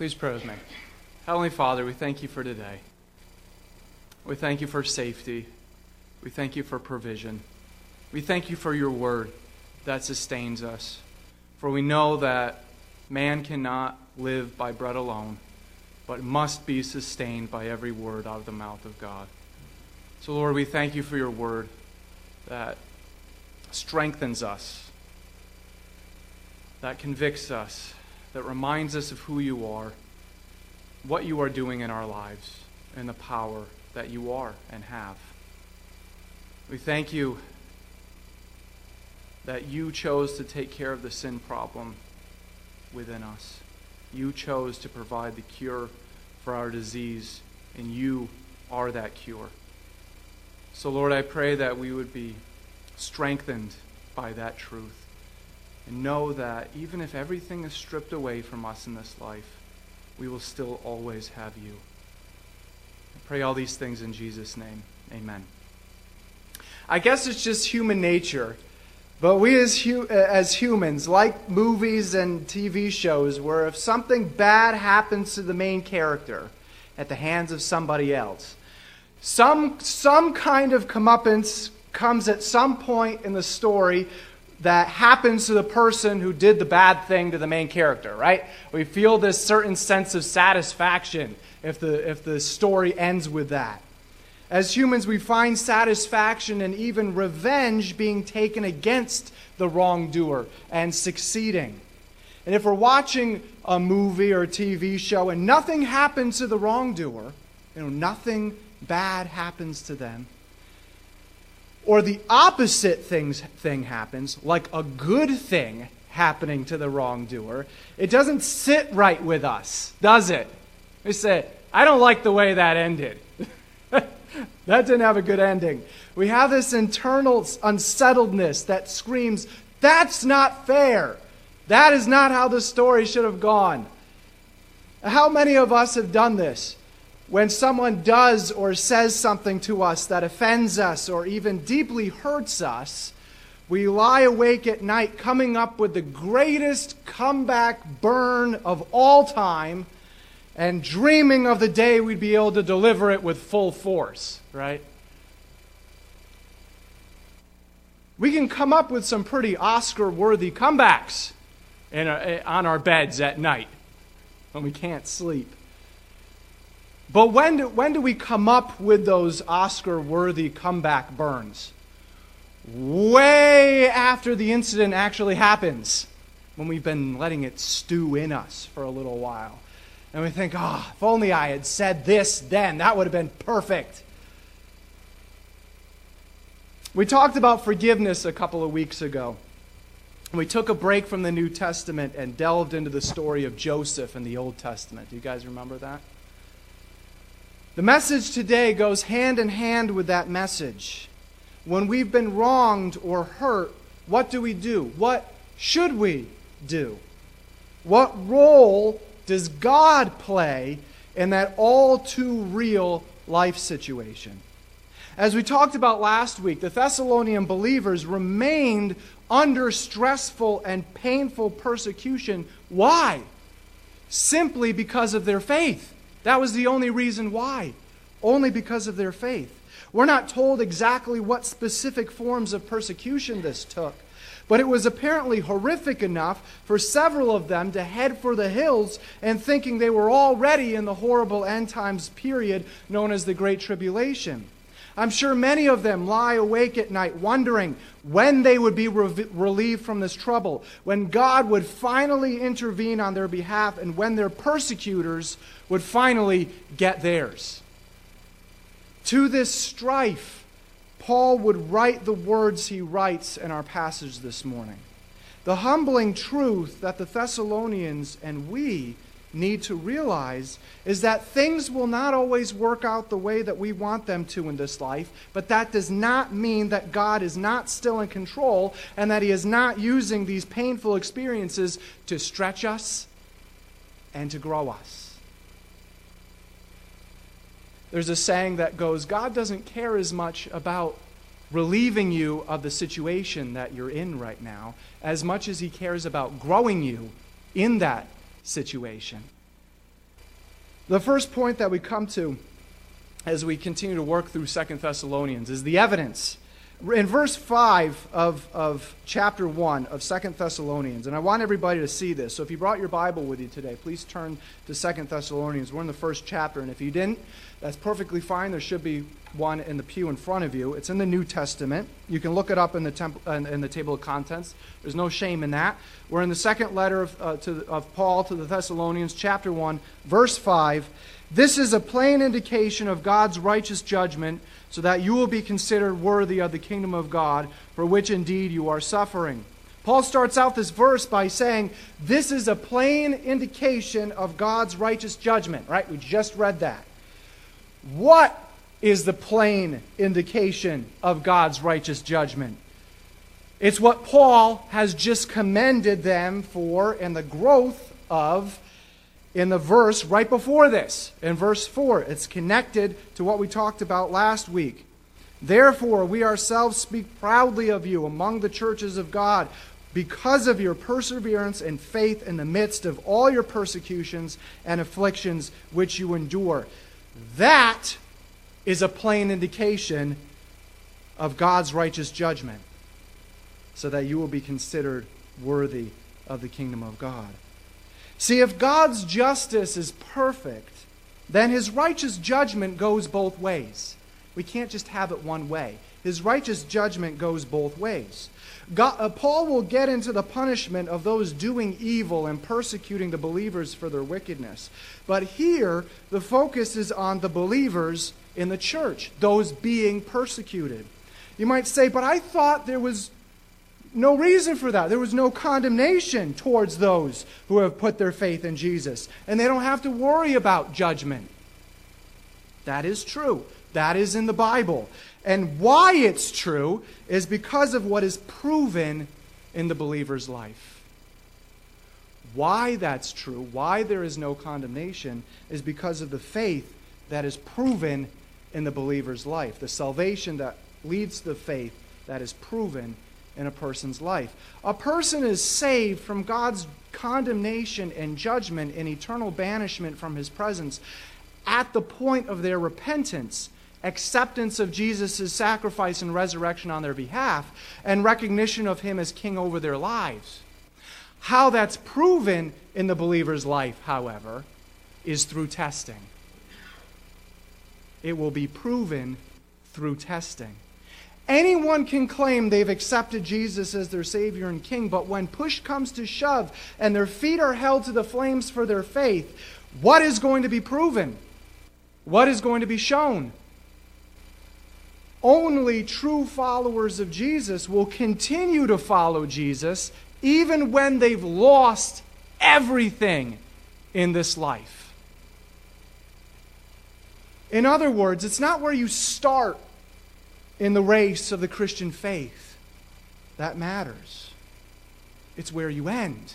Please pray with me. Heavenly Father, we thank you for today. We thank you for safety. We thank you for provision. We thank you for your word that sustains us. For we know that man cannot live by bread alone, but must be sustained by every word out of the mouth of God. So, Lord, we thank you for your word that strengthens us, that convicts us, that reminds us of who you are, what you are doing in our lives, and the power that you are and have. We thank you that you chose to take care of the sin problem within us. You chose to provide the cure for our disease, and you are that cure. So, Lord, I pray that we would be strengthened by that truth and know that even if everything is stripped away from us in this life, we will still always have you. I pray all these things in Jesus' name. Amen. I guess it's just human nature. But we as, hu- as humans, like movies and TV shows, where if something bad happens to the main character at the hands of somebody else, some, some kind of comeuppance comes at some point in the story that happens to the person who did the bad thing to the main character, right? We feel this certain sense of satisfaction if the, if the story ends with that. As humans, we find satisfaction and even revenge being taken against the wrongdoer and succeeding. And if we're watching a movie or a TV show and nothing happens to the wrongdoer, you know, nothing bad happens to them, or the opposite things, thing happens, like a good thing happening to the wrongdoer, it doesn't sit right with us, does it? We say, I don't like the way that ended. that didn't have a good ending. We have this internal unsettledness that screams, that's not fair. That is not how the story should have gone. How many of us have done this? When someone does or says something to us that offends us or even deeply hurts us, we lie awake at night coming up with the greatest comeback burn of all time and dreaming of the day we'd be able to deliver it with full force, right? We can come up with some pretty Oscar worthy comebacks our, eh, on our beds at night when we can't sleep. But when do, when do we come up with those Oscar worthy comeback burns? Way after the incident actually happens, when we've been letting it stew in us for a little while. And we think, oh, if only I had said this then, that would have been perfect. We talked about forgiveness a couple of weeks ago. We took a break from the New Testament and delved into the story of Joseph in the Old Testament. Do you guys remember that? The message today goes hand in hand with that message. When we've been wronged or hurt, what do we do? What should we do? What role does God play in that all too real life situation? As we talked about last week, the Thessalonian believers remained under stressful and painful persecution. Why? Simply because of their faith. That was the only reason why. Only because of their faith. We're not told exactly what specific forms of persecution this took. But it was apparently horrific enough for several of them to head for the hills and thinking they were already in the horrible end times period known as the Great Tribulation. I'm sure many of them lie awake at night wondering when they would be re- relieved from this trouble, when God would finally intervene on their behalf, and when their persecutors would finally get theirs. To this strife, Paul would write the words he writes in our passage this morning. The humbling truth that the Thessalonians and we need to realize is that things will not always work out the way that we want them to in this life, but that does not mean that God is not still in control and that He is not using these painful experiences to stretch us and to grow us. There's a saying that goes God doesn't care as much about relieving you of the situation that you're in right now as much as He cares about growing you in that situation. The first point that we come to as we continue to work through Second Thessalonians is the evidence in verse 5 of, of chapter 1 of Second Thessalonians, and I want everybody to see this. So if you brought your Bible with you today, please turn to Second Thessalonians. We're in the first chapter, and if you didn't, that's perfectly fine. There should be one in the pew in front of you. It's in the New Testament. You can look it up in the, temp- in, in the table of contents. There's no shame in that. We're in the second letter of, uh, to, of Paul to the Thessalonians, chapter 1, verse 5. This is a plain indication of God's righteous judgment, so that you will be considered worthy of the kingdom of God, for which indeed you are suffering. Paul starts out this verse by saying, This is a plain indication of God's righteous judgment, right? We just read that. What is the plain indication of God's righteous judgment? It's what Paul has just commended them for and the growth of in the verse right before this, in verse 4. It's connected to what we talked about last week. Therefore, we ourselves speak proudly of you among the churches of God because of your perseverance and faith in the midst of all your persecutions and afflictions which you endure. That is a plain indication of God's righteous judgment, so that you will be considered worthy of the kingdom of God. See, if God's justice is perfect, then his righteous judgment goes both ways. We can't just have it one way. His righteous judgment goes both ways. God, uh, Paul will get into the punishment of those doing evil and persecuting the believers for their wickedness. But here, the focus is on the believers in the church, those being persecuted. You might say, but I thought there was no reason for that. There was no condemnation towards those who have put their faith in Jesus. And they don't have to worry about judgment. That is true. That is in the Bible. And why it's true is because of what is proven in the believer's life. Why that's true, why there is no condemnation, is because of the faith that is proven in the believer's life. The salvation that leads to the faith that is proven in a person's life. A person is saved from God's condemnation and judgment and eternal banishment from his presence at the point of their repentance, acceptance of Jesus' sacrifice and resurrection on their behalf, and recognition of him as king over their lives. How that's proven in the believer's life, however, is through testing. It will be proven through testing. Anyone can claim they've accepted Jesus as their Savior and King, but when push comes to shove and their feet are held to the flames for their faith, what is going to be proven? What is going to be shown? Only true followers of Jesus will continue to follow Jesus even when they've lost everything in this life. In other words, it's not where you start in the race of the Christian faith. That matters. It's where you end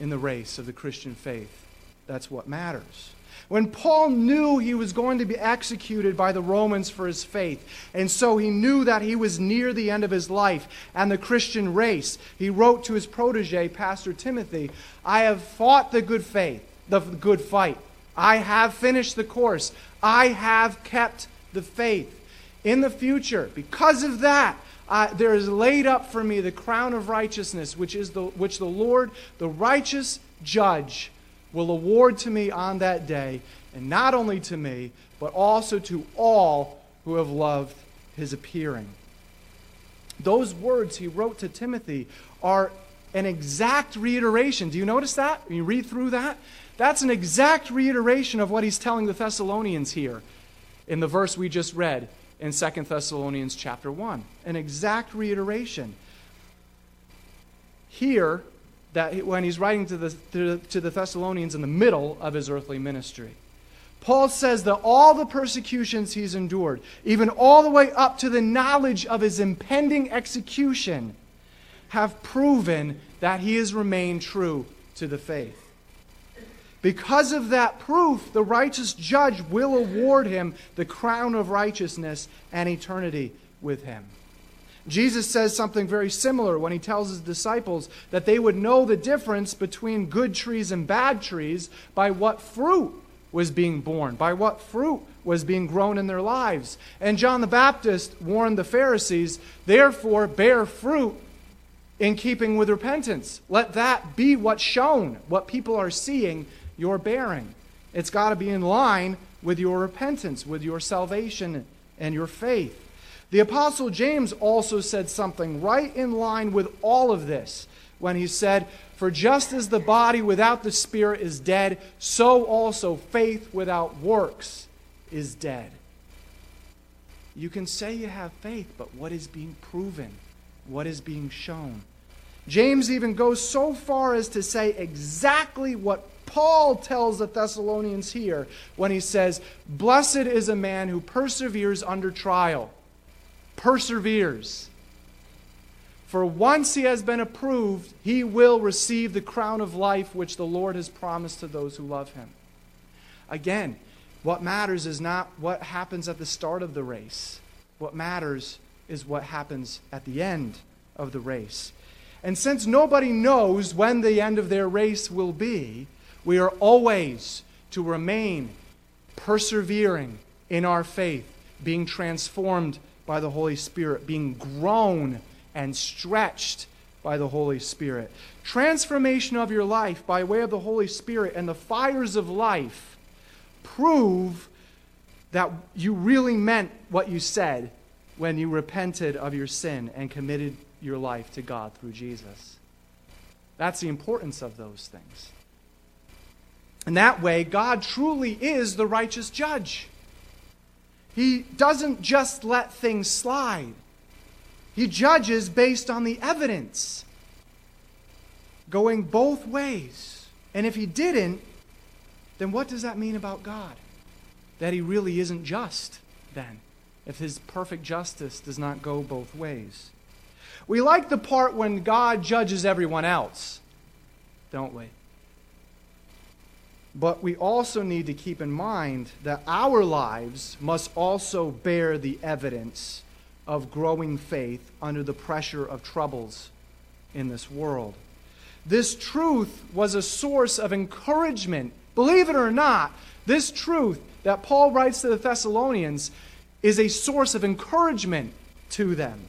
in the race of the Christian faith. That's what matters. When Paul knew he was going to be executed by the Romans for his faith, and so he knew that he was near the end of his life and the Christian race, he wrote to his protege, Pastor Timothy, I have fought the good faith, the good fight. I have finished the course. I have kept the faith in the future. Because of that, uh, there is laid up for me the crown of righteousness, which is the which the Lord, the righteous judge, will award to me on that day, and not only to me, but also to all who have loved his appearing. Those words he wrote to Timothy are an exact reiteration. Do you notice that? When you read through that, that's an exact reiteration of what he's telling the Thessalonians here in the verse we just read in 2 Thessalonians chapter 1. An exact reiteration. Here, that when he's writing to the, to, the Thessalonians in the middle of his earthly ministry. Paul says that all the persecutions he's endured, even all the way up to the knowledge of his impending execution, have proven that he has remained true to the faith. Because of that proof, the righteous judge will award him the crown of righteousness and eternity with him. Jesus says something very similar when he tells his disciples that they would know the difference between good trees and bad trees by what fruit was being borne? By what fruit was being grown in their lives? And John the Baptist warned the Pharisees, therefore, bear fruit in keeping with repentance. Let that be what's shown, what people are seeing you're bearing. It's got to be in line with your repentance, with your salvation and your faith. The Apostle James also said something right in line with all of this when he said, For just as the body without the spirit is dead, so also faith without works is dead. You can say you have faith, but what is being proven? What is being shown? James even goes so far as to say exactly what Paul tells the Thessalonians here when he says, Blessed is a man who perseveres under trial. Perseveres. For once he has been approved, he will receive the crown of life which the Lord has promised to those who love him. Again, what matters is not what happens at the start of the race. What matters is what happens at the end of the race. And since nobody knows when the end of their race will be, we are always to remain persevering in our faith, being transformed by the Holy Spirit, being grown and stretched by the Holy Spirit. Transformation of your life by way of the Holy Spirit and the fires of life prove that you really meant what you said when you repented of your sin and committed your life to God through Jesus. That's the importance of those things. And that way, God truly is the righteous judge. He doesn't just let things slide, He judges based on the evidence, going both ways. And if He didn't, then what does that mean about God? That He really isn't just, then, if His perfect justice does not go both ways. We like the part when God judges everyone else, don't we? But we also need to keep in mind that our lives must also bear the evidence of growing faith under the pressure of troubles in this world. This truth was a source of encouragement. Believe it or not, this truth that Paul writes to the Thessalonians is a source of encouragement to them.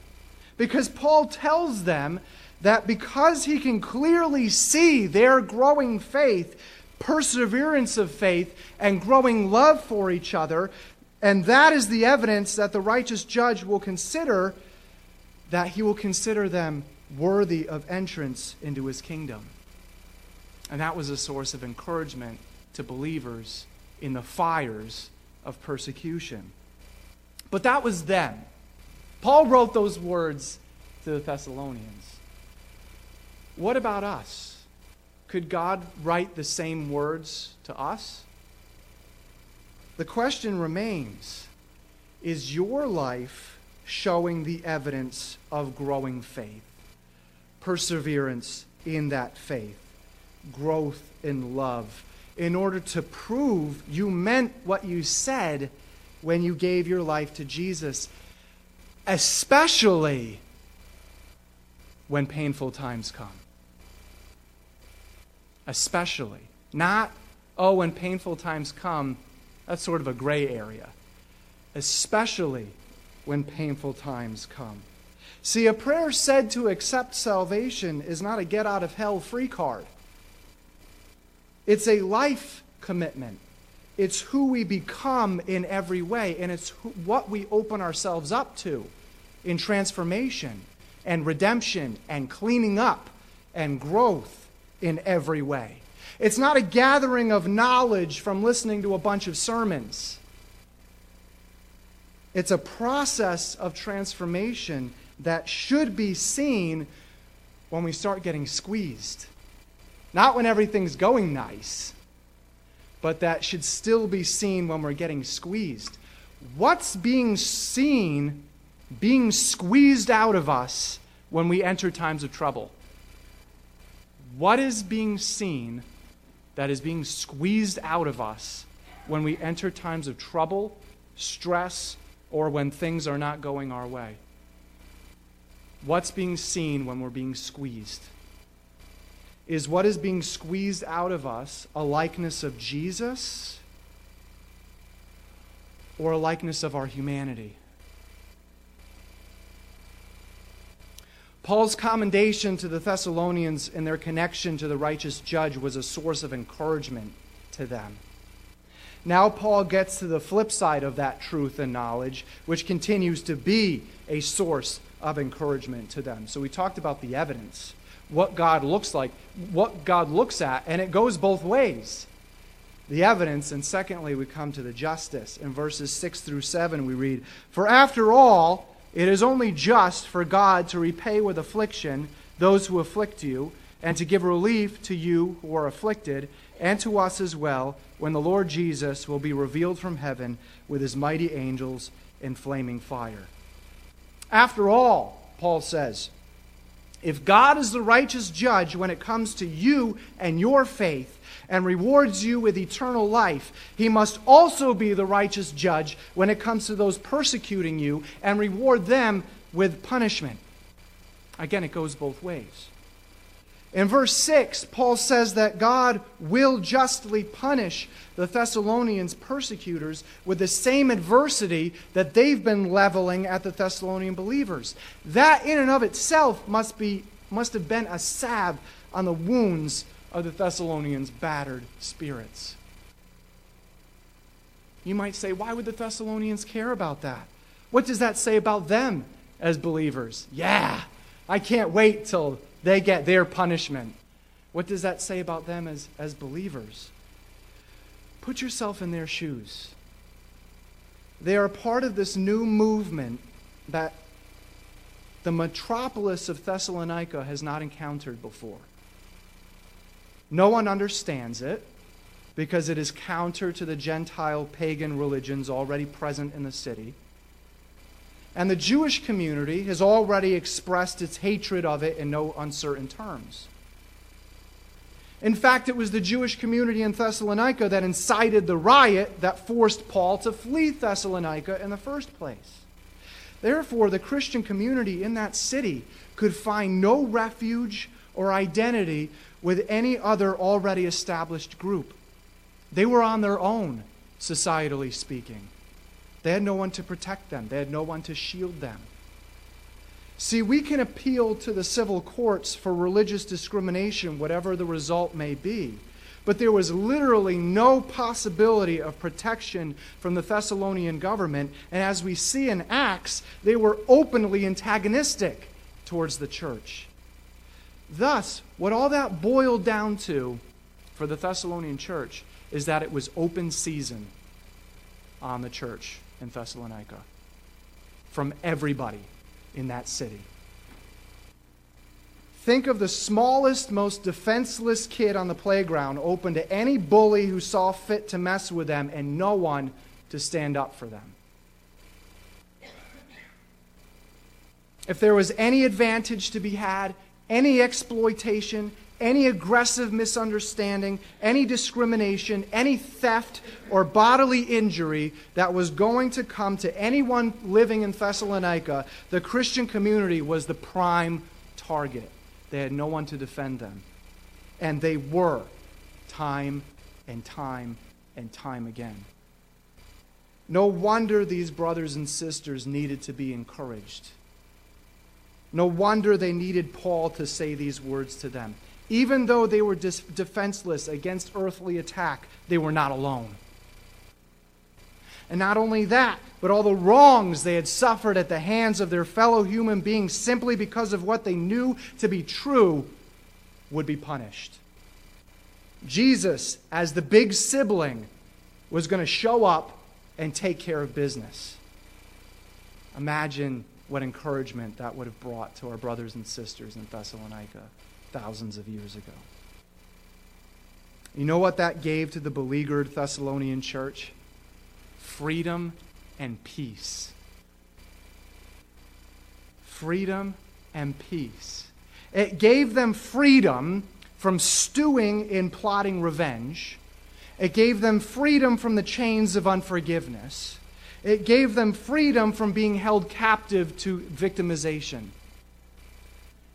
Because Paul tells them that because he can clearly see their growing faith, perseverance of faith, and growing love for each other. And that is the evidence that the righteous judge will consider that he will consider them worthy of entrance into his kingdom. And that was a source of encouragement to believers in the fires of persecution. But that was then. Paul wrote those words to the Thessalonians. What about us? Could God write the same words to us? The question remains Is your life showing the evidence of growing faith, perseverance in that faith, growth in love, in order to prove you meant what you said when you gave your life to Jesus, especially when painful times come? Especially. Not, oh, when painful times come, that's sort of a gray area. Especially when painful times come. See, a prayer said to accept salvation is not a get out of hell free card. It's a life commitment. It's who we become in every way, and it's who, what we open ourselves up to in transformation and redemption and cleaning up and growth in every way. It's not a gathering of knowledge from listening to a bunch of sermons. It's a process of transformation that should be seen when we start getting squeezed. Not when everything's going nice, but that should still be seen when we're getting squeezed. What's being seen being squeezed out of us when we enter times of trouble? What is being seen that is being squeezed out of us when we enter times of trouble, stress, or when things are not going our way? What's being seen when we're being squeezed? Is what is being squeezed out of us a likeness of Jesus or a likeness of our humanity. Paul's commendation to the Thessalonians and their connection to the righteous judge was a source of encouragement to them. Now, Paul gets to the flip side of that truth and knowledge, which continues to be a source of encouragement to them. So, we talked about the evidence, what God looks like, what God looks at, and it goes both ways. The evidence, and secondly, we come to the justice. In verses 6 through 7, we read, For after all, it is only just for God to repay with affliction those who afflict you, and to give relief to you who are afflicted, and to us as well, when the Lord Jesus will be revealed from heaven with his mighty angels in flaming fire. After all, Paul says, if God is the righteous judge when it comes to you and your faith and rewards you with eternal life, he must also be the righteous judge when it comes to those persecuting you and reward them with punishment. Again, it goes both ways. In verse 6, Paul says that God will justly punish the Thessalonians' persecutors with the same adversity that they've been leveling at the Thessalonian believers. That, in and of itself, must, be, must have been a salve on the wounds of the Thessalonians' battered spirits. You might say, why would the Thessalonians care about that? What does that say about them as believers? Yeah, I can't wait till they get their punishment. What does that say about them as, as believers? Put yourself in their shoes. They are part of this new movement that the metropolis of Thessalonica has not encountered before. No one understands it because it is counter to the Gentile pagan religions already present in the city. And the Jewish community has already expressed its hatred of it in no uncertain terms. In fact, it was the Jewish community in Thessalonica that incited the riot that forced Paul to flee Thessalonica in the first place. Therefore, the Christian community in that city could find no refuge or identity with any other already established group. They were on their own, societally speaking. They had no one to protect them, they had no one to shield them. See, we can appeal to the civil courts for religious discrimination, whatever the result may be. But there was literally no possibility of protection from the Thessalonian government. And as we see in Acts, they were openly antagonistic towards the church. Thus, what all that boiled down to for the Thessalonian church is that it was open season on the church in Thessalonica from everybody in that city. Think of the smallest, most defenseless kid on the playground open to any bully who saw fit to mess with them and no one to stand up for them. If there was any advantage to be had, any exploitation, any aggressive misunderstanding, any discrimination, any theft or bodily injury that was going to come to anyone living in Thessalonica, the Christian community was the prime target. They had no one to defend them. And they were, time and time and time again. No wonder these brothers and sisters needed to be encouraged. No wonder they needed Paul to say these words to them. Even though they were dis- defenseless against earthly attack, they were not alone. And not only that, but all the wrongs they had suffered at the hands of their fellow human beings simply because of what they knew to be true would be punished. Jesus, as the big sibling, was going to show up and take care of business. Imagine what encouragement that would have brought to our brothers and sisters in Thessalonica thousands of years ago. You know what that gave to the beleaguered Thessalonian church? Freedom and peace. Freedom and peace. It gave them freedom from stewing in plotting revenge. It gave them freedom from the chains of unforgiveness. It gave them freedom from being held captive to victimization.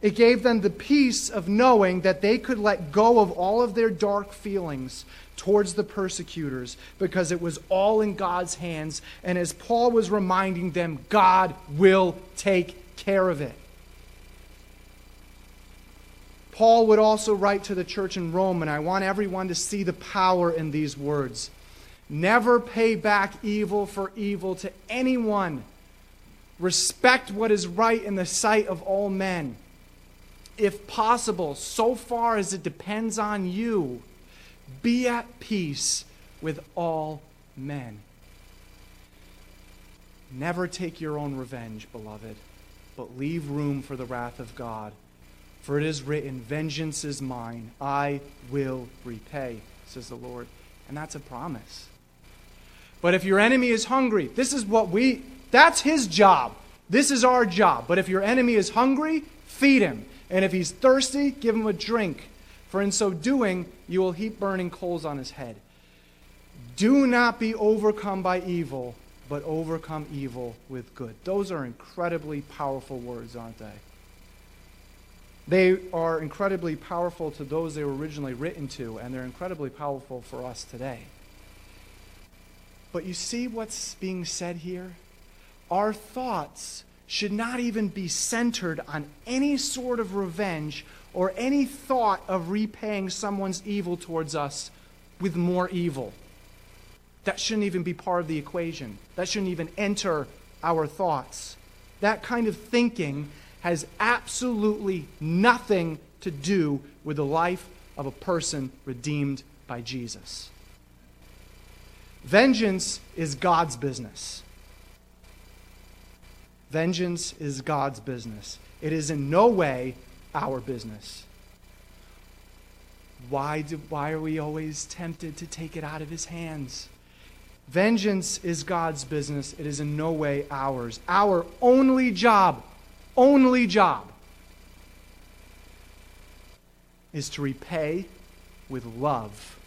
It gave them the peace of knowing that they could let go of all of their dark feelings towards the persecutors because it was all in God's hands. And as Paul was reminding them, God will take care of it. Paul would also write to the church in Rome, and I want everyone to see the power in these words. Never pay back evil for evil to anyone. Respect what is right in the sight of all men if possible, so far as it depends on you, be at peace with all men. Never take your own revenge, beloved, but leave room for the wrath of God. For it is written, Vengeance is mine, I will repay, says the Lord. And that's a promise. But if your enemy is hungry, this is what we, that's his job. This is our job. But if your enemy is hungry, feed him. And if he's thirsty, give him a drink, for in so doing, you will heap burning coals on his head. Do not be overcome by evil, but overcome evil with good. Those are incredibly powerful words, aren't they? They are incredibly powerful to those they were originally written to, and they're incredibly powerful for us today. But you see what's being said here? Our thoughts should not even be centered on any sort of revenge or any thought of repaying someone's evil towards us with more evil. That shouldn't even be part of the equation. That shouldn't even enter our thoughts. That kind of thinking has absolutely nothing to do with the life of a person redeemed by Jesus. Vengeance is God's business. Vengeance is God's business. It is in no way our business. Why, do, why are we always tempted to take it out of his hands? Vengeance is God's business. It is in no way ours. Our only job, only job, is to repay with love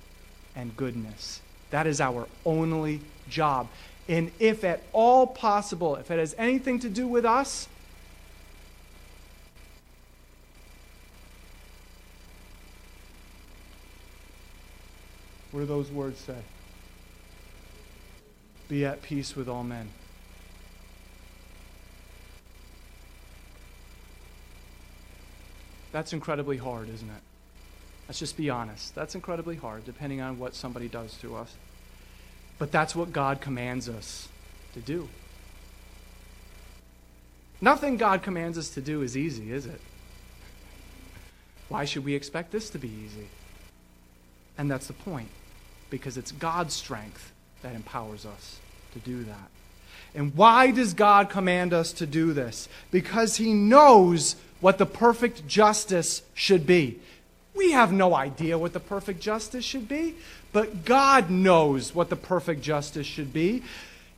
and goodness. That is our only job and if at all possible, if it has anything to do with us, what do those words say? Be at peace with all men. That's incredibly hard, isn't it? Let's just be honest. That's incredibly hard, depending on what somebody does to us. But that's what God commands us to do. Nothing God commands us to do is easy, is it? Why should we expect this to be easy? And that's the point, because it's God's strength that empowers us to do that. And why does God command us to do this? Because He knows what the perfect justice should be. We have no idea what the perfect justice should be, but God knows what the perfect justice should be.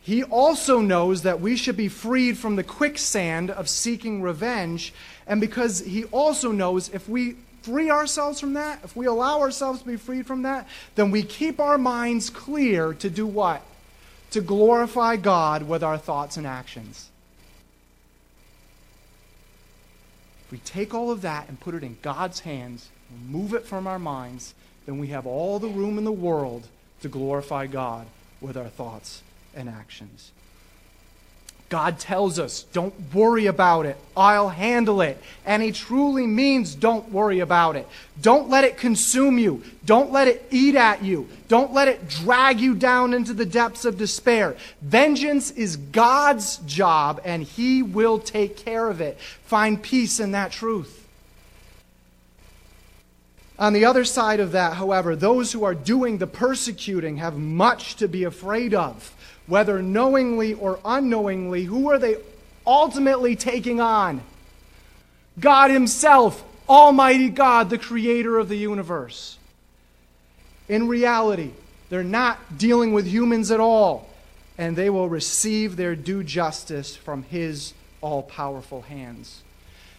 He also knows that we should be freed from the quicksand of seeking revenge. And because He also knows if we free ourselves from that, if we allow ourselves to be freed from that, then we keep our minds clear to do what? To glorify God with our thoughts and actions. If we take all of that and put it in God's hands, remove it from our minds, then we have all the room in the world to glorify God with our thoughts and actions. God tells us, don't worry about it. I'll handle it. And He truly means don't worry about it. Don't let it consume you. Don't let it eat at you. Don't let it drag you down into the depths of despair. Vengeance is God's job, and He will take care of it. Find peace in that truth. On the other side of that, however, those who are doing the persecuting have much to be afraid of. Whether knowingly or unknowingly, who are they ultimately taking on? God Himself, Almighty God, the creator of the universe. In reality, they're not dealing with humans at all, and they will receive their due justice from His all powerful hands.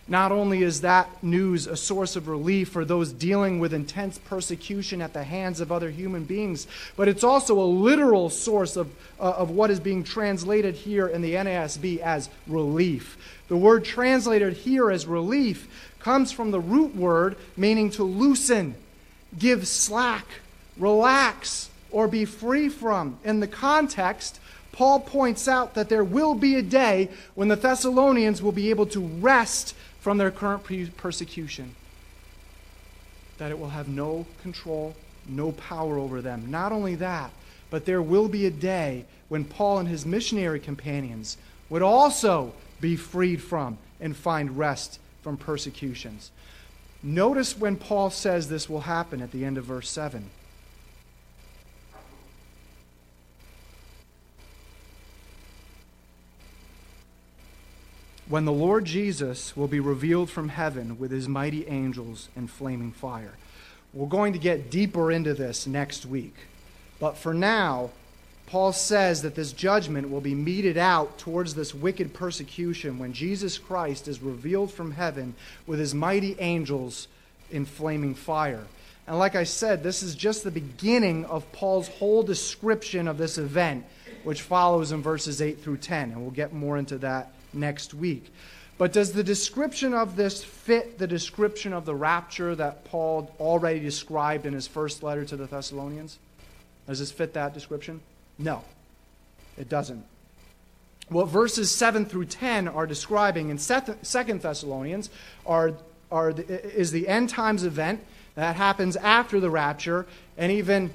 Not only is that news a source of relief for those dealing with intense persecution at the hands of other human beings, but it's also a literal source of, uh, of what is being translated here in the NASB as relief. The word translated here as relief comes from the root word meaning to loosen, give slack, relax, or be free from. In the context, Paul points out that there will be a day when the Thessalonians will be able to rest from their current persecution. That it will have no control, no power over them. Not only that, but there will be a day when Paul and his missionary companions would also be freed from and find rest from persecutions. Notice when Paul says this will happen at the end of verse 7. When the Lord Jesus will be revealed from heaven with his mighty angels in flaming fire. We're going to get deeper into this next week. But for now, Paul says that this judgment will be meted out towards this wicked persecution when Jesus Christ is revealed from heaven with his mighty angels in flaming fire. And like I said, this is just the beginning of Paul's whole description of this event, which follows in verses 8 through 10. And we'll get more into that next week. But does the description of this fit the description of the rapture that Paul already described in his first letter to the Thessalonians? Does this fit that description? No, it doesn't. What verses 7 through 10 are describing in Second Thessalonians are, are the, is the end times event that happens after the rapture and even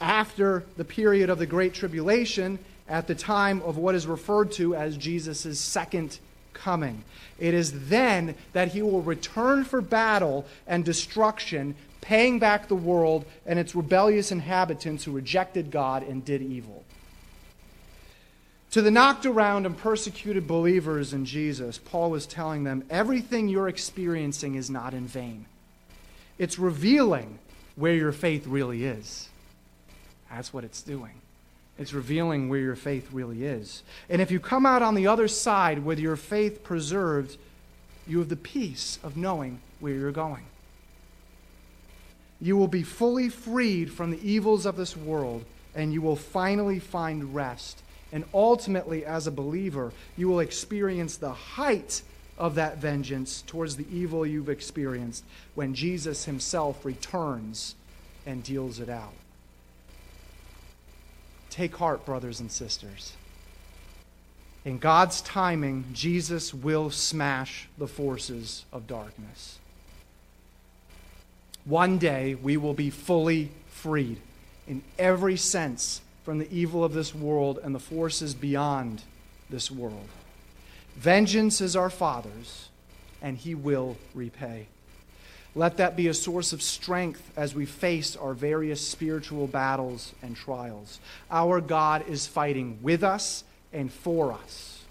after the period of the Great Tribulation at the time of what is referred to as Jesus' second coming. It is then that he will return for battle and destruction, paying back the world and its rebellious inhabitants who rejected God and did evil. To the knocked around and persecuted believers in Jesus, Paul was telling them everything you're experiencing is not in vain. It's revealing where your faith really is. That's what it's doing. It's revealing where your faith really is. And if you come out on the other side with your faith preserved, you have the peace of knowing where you're going. You will be fully freed from the evils of this world, and you will finally find rest. And ultimately, as a believer, you will experience the height of that vengeance towards the evil you've experienced when Jesus himself returns and deals it out. Take heart, brothers and sisters. In God's timing, Jesus will smash the forces of darkness. One day, we will be fully freed in every sense from the evil of this world and the forces beyond this world. Vengeance is our Father's, and He will repay. Let that be a source of strength as we face our various spiritual battles and trials. Our God is fighting with us and for us.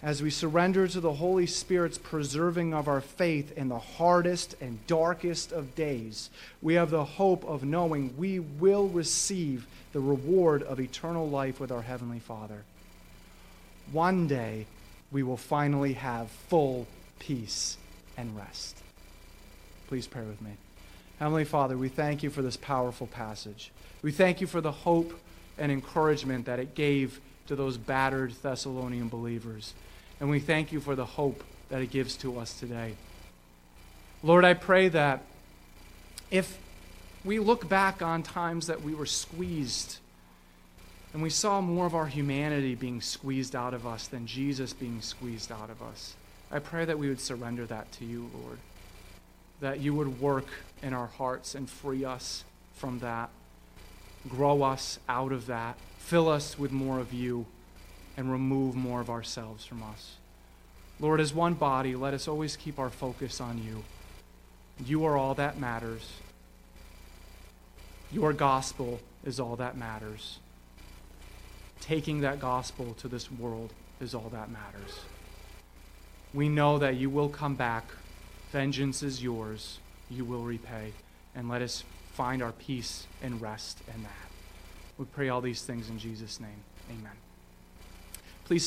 As we surrender to the Holy Spirit's preserving of our faith in the hardest and darkest of days, we have the hope of knowing we will receive the reward of eternal life with our Heavenly Father. One day, we will finally have full peace and rest. Please pray with me. Heavenly Father, we thank you for this powerful passage. We thank you for the hope and encouragement that it gave to those battered Thessalonian believers. And we thank you for the hope that it gives to us today. Lord, I pray that if we look back on times that we were squeezed and we saw more of our humanity being squeezed out of us than Jesus being squeezed out of us, I pray that we would surrender that to you, Lord that you would work in our hearts and free us from that. Grow us out of that. Fill us with more of you and remove more of ourselves from us. Lord, as one body, let us always keep our focus on you. You are all that matters. Your gospel is all that matters. Taking that gospel to this world is all that matters. We know that you will come back Vengeance is yours, you will repay. And let us find our peace and rest in that. We pray all these things in Jesus' name. Amen.